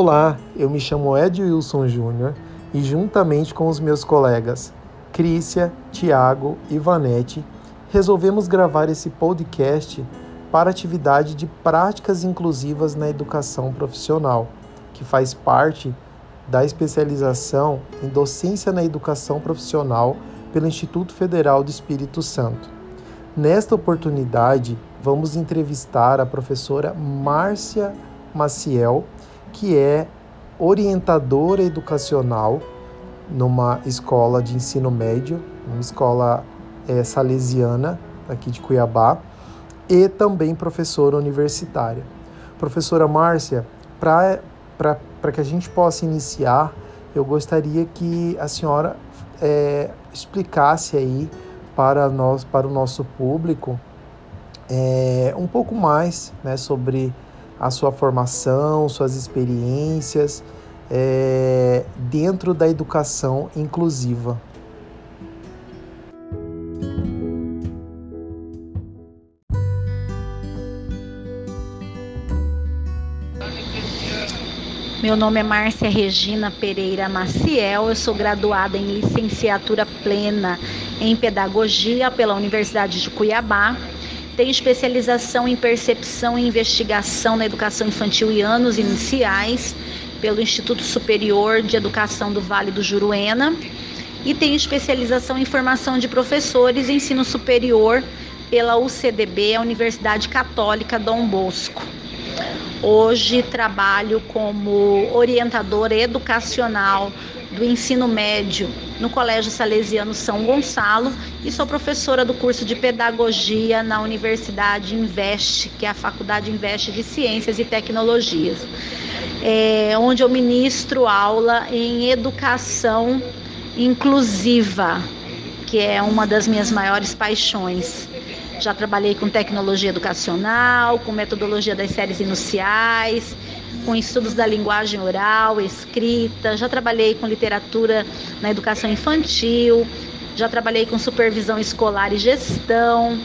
Olá, eu me chamo Ed Wilson Júnior e juntamente com os meus colegas Crícia, Tiago e Vanete, resolvemos gravar esse podcast para atividade de práticas inclusivas na educação profissional, que faz parte da especialização em docência na educação profissional pelo Instituto Federal do Espírito Santo. Nesta oportunidade, vamos entrevistar a professora Márcia Maciel, que é orientadora educacional numa escola de ensino médio, uma escola é, salesiana aqui de Cuiabá, e também professora universitária. Professora Márcia, para que a gente possa iniciar, eu gostaria que a senhora é, explicasse aí para, nós, para o nosso público é, um pouco mais né, sobre a sua formação, suas experiências é, dentro da educação inclusiva. Meu nome é Márcia Regina Pereira Maciel, eu sou graduada em licenciatura plena em pedagogia pela Universidade de Cuiabá. Tenho especialização em percepção e investigação na educação infantil e anos iniciais pelo Instituto Superior de Educação do Vale do Juruena e tenho especialização em formação de professores e ensino superior pela UCDB, a Universidade Católica Dom Bosco. Hoje trabalho como orientadora educacional do ensino médio no Colégio Salesiano São Gonçalo e sou professora do curso de Pedagogia na Universidade Invest, que é a Faculdade Invest de Ciências e Tecnologias é, onde eu ministro aula em educação inclusiva, que é uma das minhas maiores paixões. Já trabalhei com tecnologia educacional, com metodologia das séries iniciais, com estudos da linguagem oral, escrita, já trabalhei com literatura na educação infantil, já trabalhei com supervisão escolar e gestão,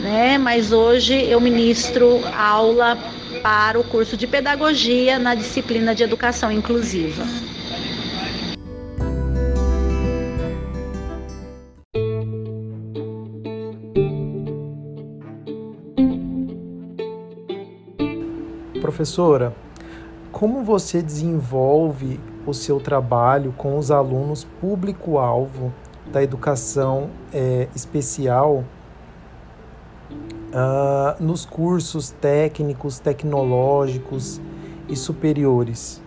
né? Mas hoje eu ministro aula para o curso de pedagogia na disciplina de educação inclusiva. Professora, como você desenvolve o seu trabalho com os alunos público-alvo da educação é, especial uh, nos cursos técnicos, tecnológicos e superiores.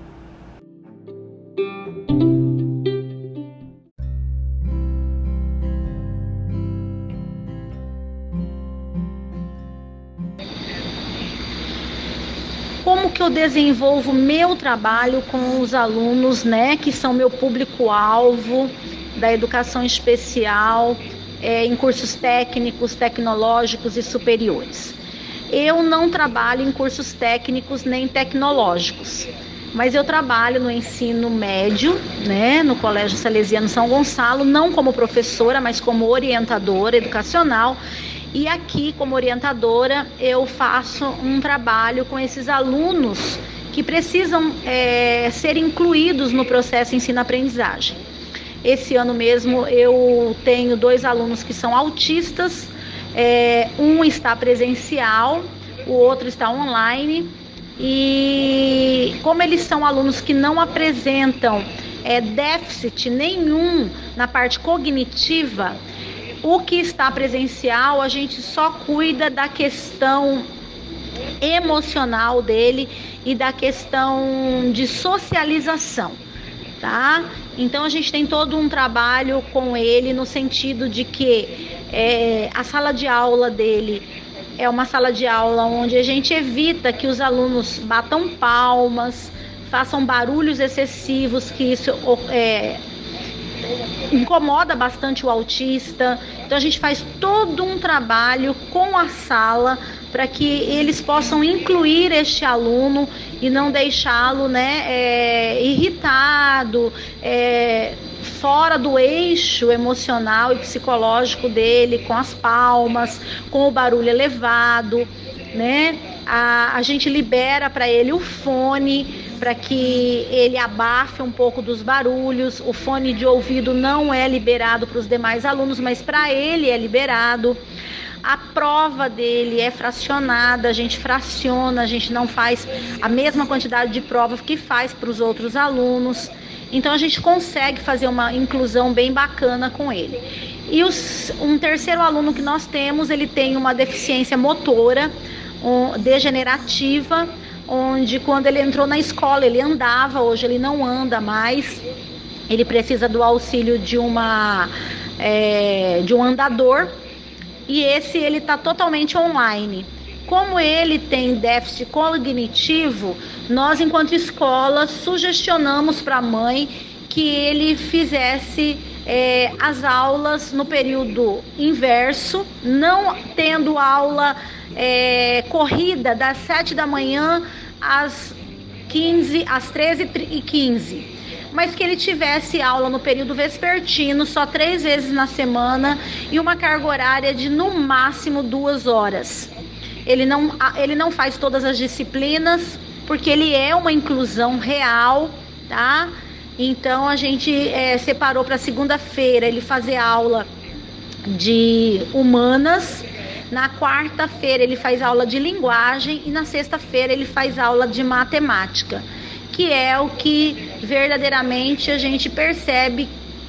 Eu desenvolvo meu trabalho com os alunos, né, que são meu público-alvo da educação especial, é, em cursos técnicos, tecnológicos e superiores. Eu não trabalho em cursos técnicos nem tecnológicos, mas eu trabalho no ensino médio, né, no Colégio Salesiano São Gonçalo, não como professora, mas como orientadora educacional. E aqui, como orientadora, eu faço um trabalho com esses alunos que precisam é, ser incluídos no processo ensino-aprendizagem. Esse ano mesmo eu tenho dois alunos que são autistas, é, um está presencial, o outro está online. E como eles são alunos que não apresentam é, déficit nenhum na parte cognitiva, o que está presencial a gente só cuida da questão emocional dele e da questão de socialização, tá? Então a gente tem todo um trabalho com ele no sentido de que é, a sala de aula dele é uma sala de aula onde a gente evita que os alunos batam palmas, façam barulhos excessivos, que isso é, incomoda bastante o autista. Então a gente faz todo um trabalho com a sala para que eles possam incluir este aluno e não deixá-lo né, é, irritado, é, fora do eixo emocional e psicológico dele, com as palmas, com o barulho elevado, né? A, a gente libera para ele o fone para que ele abafe um pouco dos barulhos. O fone de ouvido não é liberado para os demais alunos, mas para ele é liberado. A prova dele é fracionada, a gente fraciona, a gente não faz a mesma quantidade de prova que faz para os outros alunos. Então a gente consegue fazer uma inclusão bem bacana com ele. E os, um terceiro aluno que nós temos, ele tem uma deficiência motora um, degenerativa, onde quando ele entrou na escola ele andava, hoje ele não anda mais. Ele precisa do auxílio de uma é, de um andador e esse ele está totalmente online. Como ele tem déficit cognitivo, nós, enquanto escola, sugestionamos para a mãe que ele fizesse é, as aulas no período inverso, não tendo aula é, corrida das 7 da manhã às 15, às 13 e 15 mas que ele tivesse aula no período vespertino, só três vezes na semana e uma carga horária de no máximo duas horas. Ele não, ele não faz todas as disciplinas, porque ele é uma inclusão real, tá? Então a gente é, separou para segunda-feira ele fazer aula de humanas. Na quarta-feira ele faz aula de linguagem e na sexta-feira ele faz aula de matemática que é o que verdadeiramente a gente percebe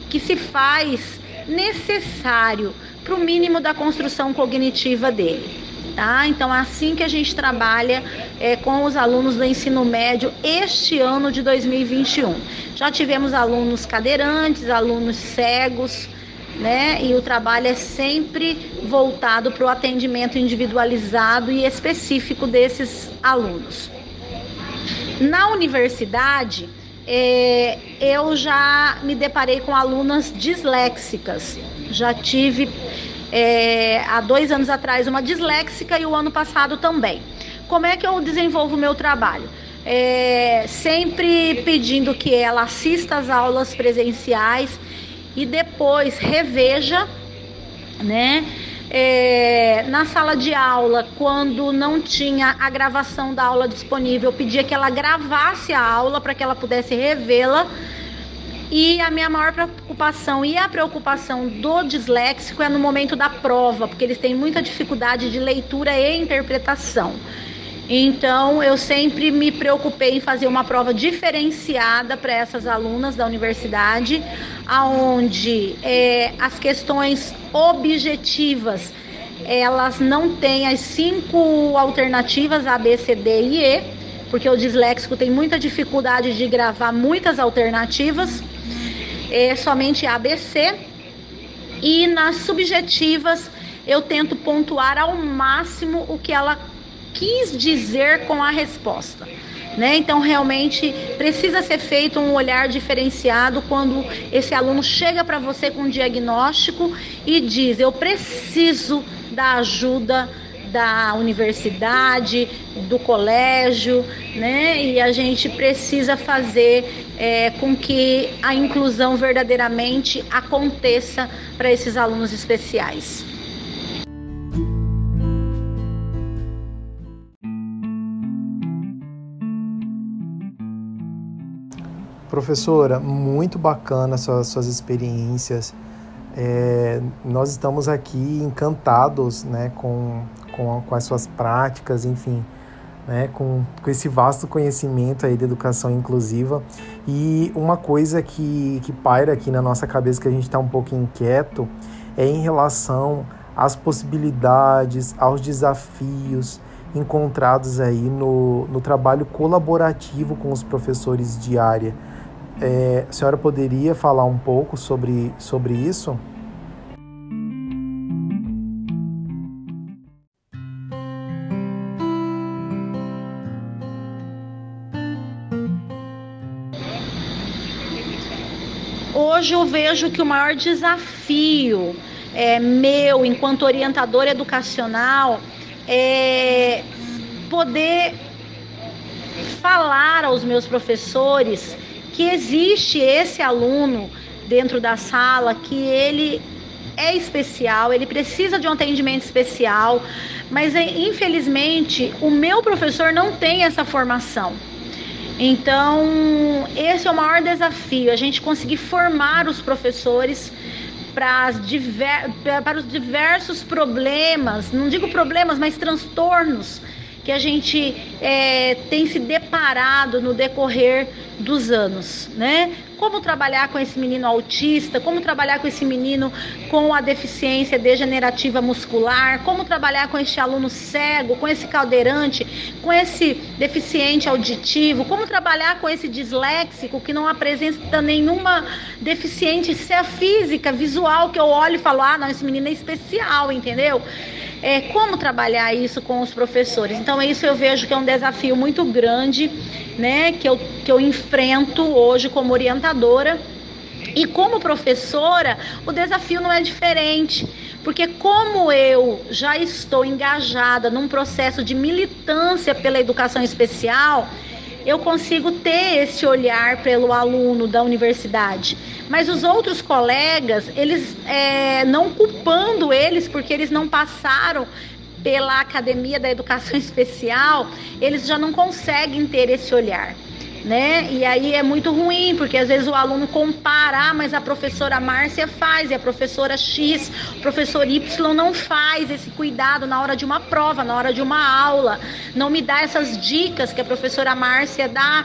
que se faz necessário para o mínimo da construção cognitiva dele. Tá? Então, é assim que a gente trabalha é, com os alunos do ensino médio este ano de 2021. Já tivemos alunos cadeirantes, alunos cegos, né? E o trabalho é sempre voltado para o atendimento individualizado e específico desses alunos. Na universidade, é, eu já me deparei com alunas disléxicas. Já tive é, há dois anos atrás uma disléxica e o ano passado também. Como é que eu desenvolvo o meu trabalho? É, sempre pedindo que ela assista às aulas presenciais e depois reveja, né? é, na sala de aula, quando não tinha a gravação da aula disponível, eu pedia que ela gravasse a aula para que ela pudesse revê-la. E a minha maior preocupação e a preocupação do disléxico é no momento da prova, porque eles têm muita dificuldade de leitura e interpretação. Então, eu sempre me preocupei em fazer uma prova diferenciada para essas alunas da universidade, aonde é, as questões objetivas elas não têm as cinco alternativas A, B, C, D e E, porque o disléxico tem muita dificuldade de gravar muitas alternativas, é somente A, B, C. E nas subjetivas eu tento pontuar ao máximo o que ela quis dizer com a resposta. Né? Então, realmente precisa ser feito um olhar diferenciado quando esse aluno chega para você com um diagnóstico e diz: Eu preciso da ajuda da universidade, do colégio, né? E a gente precisa fazer é, com que a inclusão verdadeiramente aconteça para esses alunos especiais. Professora, muito bacana suas, suas experiências. É, nós estamos aqui encantados né, com, com, com as suas práticas, enfim, né, com, com esse vasto conhecimento aí da educação inclusiva. E uma coisa que, que paira aqui na nossa cabeça, que a gente está um pouco inquieto, é em relação às possibilidades, aos desafios encontrados aí no, no trabalho colaborativo com os professores de área é, a senhora poderia falar um pouco sobre, sobre isso? Hoje eu vejo que o maior desafio é, meu, enquanto orientador educacional, é poder falar aos meus professores que existe esse aluno dentro da sala que ele é especial, ele precisa de um atendimento especial, mas é, infelizmente o meu professor não tem essa formação. Então, esse é o maior desafio, a gente conseguir formar os professores para, diver, para os diversos problemas, não digo problemas, mas transtornos que a gente é, tem se deparado no decorrer dos anos, né? Como trabalhar com esse menino autista, como trabalhar com esse menino com a deficiência degenerativa muscular, como trabalhar com esse aluno cego, com esse caldeirante, com esse deficiente auditivo, como trabalhar com esse disléxico que não apresenta nenhuma deficiência física, visual, que eu olho e falo, ah, não, esse menino é especial, entendeu? É, como trabalhar isso com os professores. Então, isso eu vejo que é um desafio muito grande, né, que eu, que eu enfrento hoje como orientadora. E como professora, o desafio não é diferente, porque como eu já estou engajada num processo de militância pela educação especial, eu consigo ter esse olhar pelo aluno da universidade. Mas os outros colegas, eles é, não culpando eles porque eles não passaram pela academia da educação especial, eles já não conseguem ter esse olhar né? E aí é muito ruim, porque às vezes o aluno compara, ah, mas a professora Márcia faz e a professora X, o professor Y não faz esse cuidado na hora de uma prova, na hora de uma aula, não me dá essas dicas que a professora Márcia dá.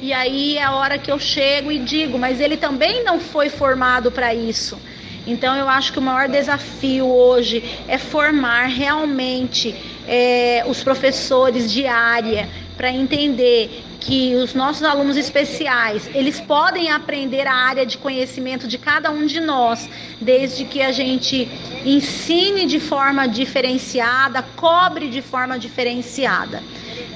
E aí é a hora que eu chego e digo, mas ele também não foi formado para isso. Então eu acho que o maior desafio hoje é formar realmente é, os professores de área para entender que os nossos alunos especiais, eles podem aprender a área de conhecimento de cada um de nós, desde que a gente ensine de forma diferenciada, cobre de forma diferenciada.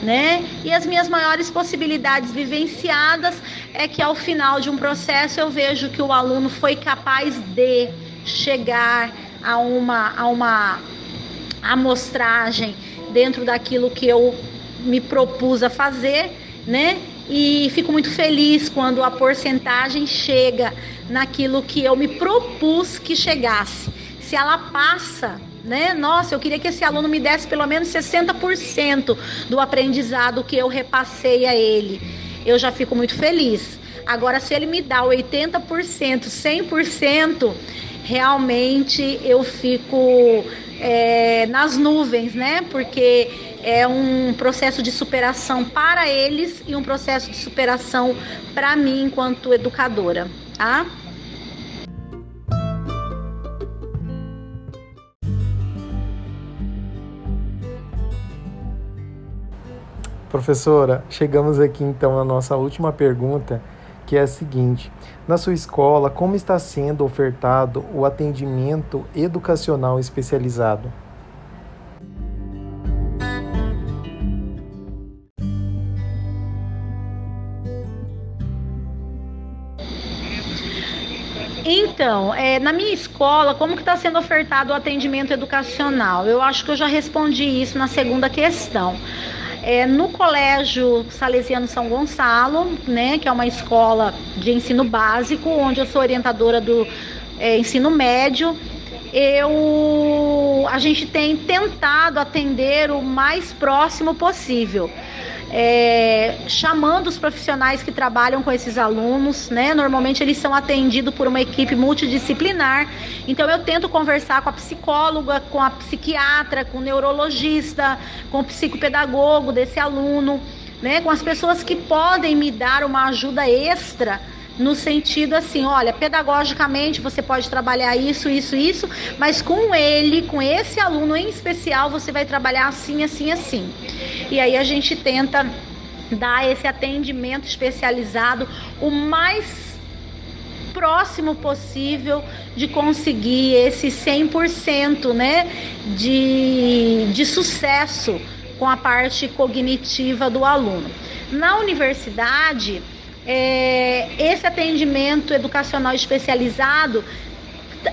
Né? E as minhas maiores possibilidades vivenciadas é que ao final de um processo eu vejo que o aluno foi capaz de chegar a uma, a uma amostragem dentro daquilo que eu me propus a fazer, né? E fico muito feliz quando a porcentagem chega naquilo que eu me propus que chegasse. Se ela passa, né? Nossa, eu queria que esse aluno me desse pelo menos 60% do aprendizado que eu repassei a ele. Eu já fico muito feliz. Agora, se ele me dá 80%, 100%, realmente eu fico é, nas nuvens, né? Porque é um processo de superação para eles e um processo de superação para mim enquanto educadora, tá? Professora, chegamos aqui então à nossa última pergunta, que é a seguinte: na sua escola, como está sendo ofertado o atendimento educacional especializado? Então, é, na minha escola, como que está sendo ofertado o atendimento educacional? Eu acho que eu já respondi isso na segunda questão. É, no Colégio Salesiano São Gonçalo, né, que é uma escola de ensino básico, onde eu sou orientadora do é, ensino médio, eu, a gente tem tentado atender o mais próximo possível é, chamando os profissionais que trabalham com esses alunos, né? Normalmente eles são atendidos por uma equipe multidisciplinar. Então eu tento conversar com a psicóloga, com a psiquiatra, com o neurologista, com o psicopedagogo desse aluno, né? Com as pessoas que podem me dar uma ajuda extra no sentido assim, olha, pedagogicamente você pode trabalhar isso, isso, isso, mas com ele, com esse aluno em especial, você vai trabalhar assim, assim, assim. E aí a gente tenta dar esse atendimento especializado o mais próximo possível de conseguir esse 100% né, de, de sucesso com a parte cognitiva do aluno. Na universidade, é, esse atendimento educacional especializado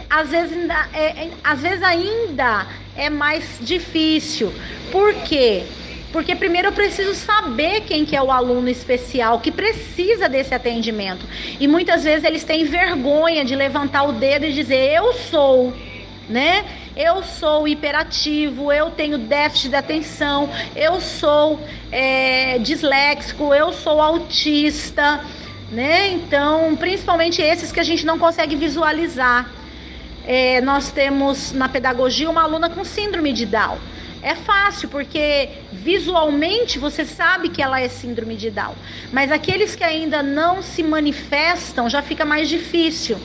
às vezes, ainda, é, é, às vezes ainda é mais difícil. Por quê? Porque primeiro eu preciso saber quem que é o aluno especial que precisa desse atendimento. E muitas vezes eles têm vergonha de levantar o dedo e dizer eu sou, né? Eu sou hiperativo, eu tenho déficit de atenção, eu sou é, disléxico, eu sou autista, né? Então, principalmente esses que a gente não consegue visualizar. É, nós temos na pedagogia uma aluna com síndrome de Down. É fácil, porque visualmente você sabe que ela é síndrome de Down. Mas aqueles que ainda não se manifestam já fica mais difícil.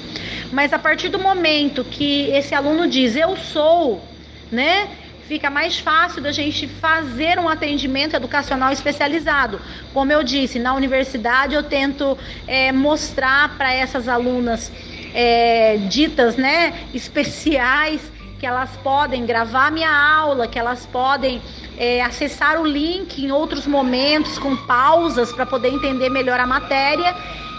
Mas a partir do momento que esse aluno diz eu sou, né? Fica mais fácil da gente fazer um atendimento educacional especializado. Como eu disse, na universidade eu tento é, mostrar para essas alunas é, ditas, né, especiais que elas podem gravar minha aula, que elas podem é, acessar o link em outros momentos com pausas para poder entender melhor a matéria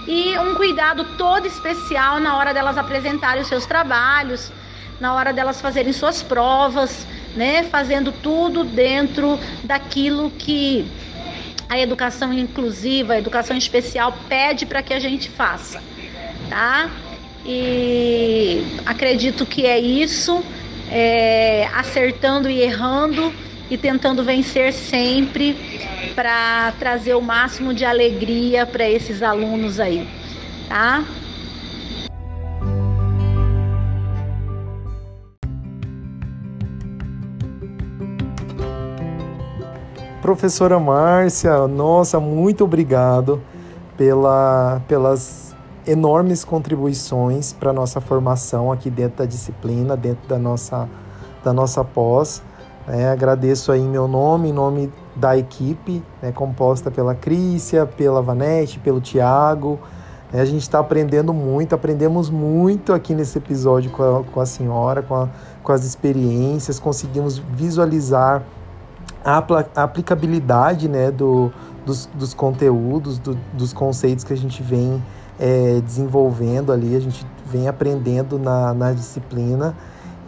e um cuidado todo especial na hora delas apresentarem os seus trabalhos, na hora delas fazerem suas provas, né, fazendo tudo dentro daquilo que a educação inclusiva, a educação especial pede para que a gente faça, tá? E acredito que é isso é, acertando e errando e tentando vencer sempre para trazer o máximo de alegria para esses alunos aí, tá? Professora Márcia, nossa, muito obrigado pela, pelas enormes contribuições para a nossa formação aqui dentro da disciplina, dentro da nossa, da nossa pós. É, agradeço aí em meu nome, em nome da equipe, né, composta pela Crícia, pela Vanete, pelo Tiago. É, a gente está aprendendo muito, aprendemos muito aqui nesse episódio com a, com a senhora, com, a, com as experiências, conseguimos visualizar a, a aplicabilidade né, do, dos, dos conteúdos, do, dos conceitos que a gente vem é, desenvolvendo ali, a gente vem aprendendo na, na disciplina.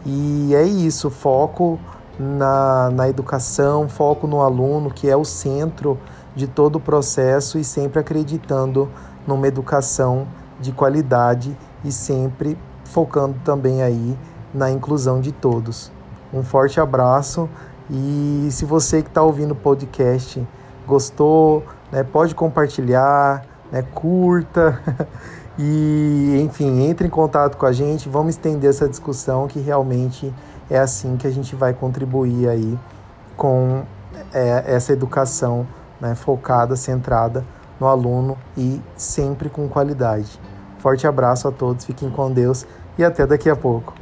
E é isso, foco na, na educação, foco no aluno, que é o centro de todo o processo e sempre acreditando numa educação de qualidade e sempre focando também aí na inclusão de todos. Um forte abraço e se você que está ouvindo o podcast gostou, né, pode compartilhar, né, curta e, enfim, entre em contato com a gente, vamos estender essa discussão que realmente é assim que a gente vai contribuir aí com é, essa educação né, focada, centrada no aluno e sempre com qualidade. Forte abraço a todos, fiquem com Deus e até daqui a pouco.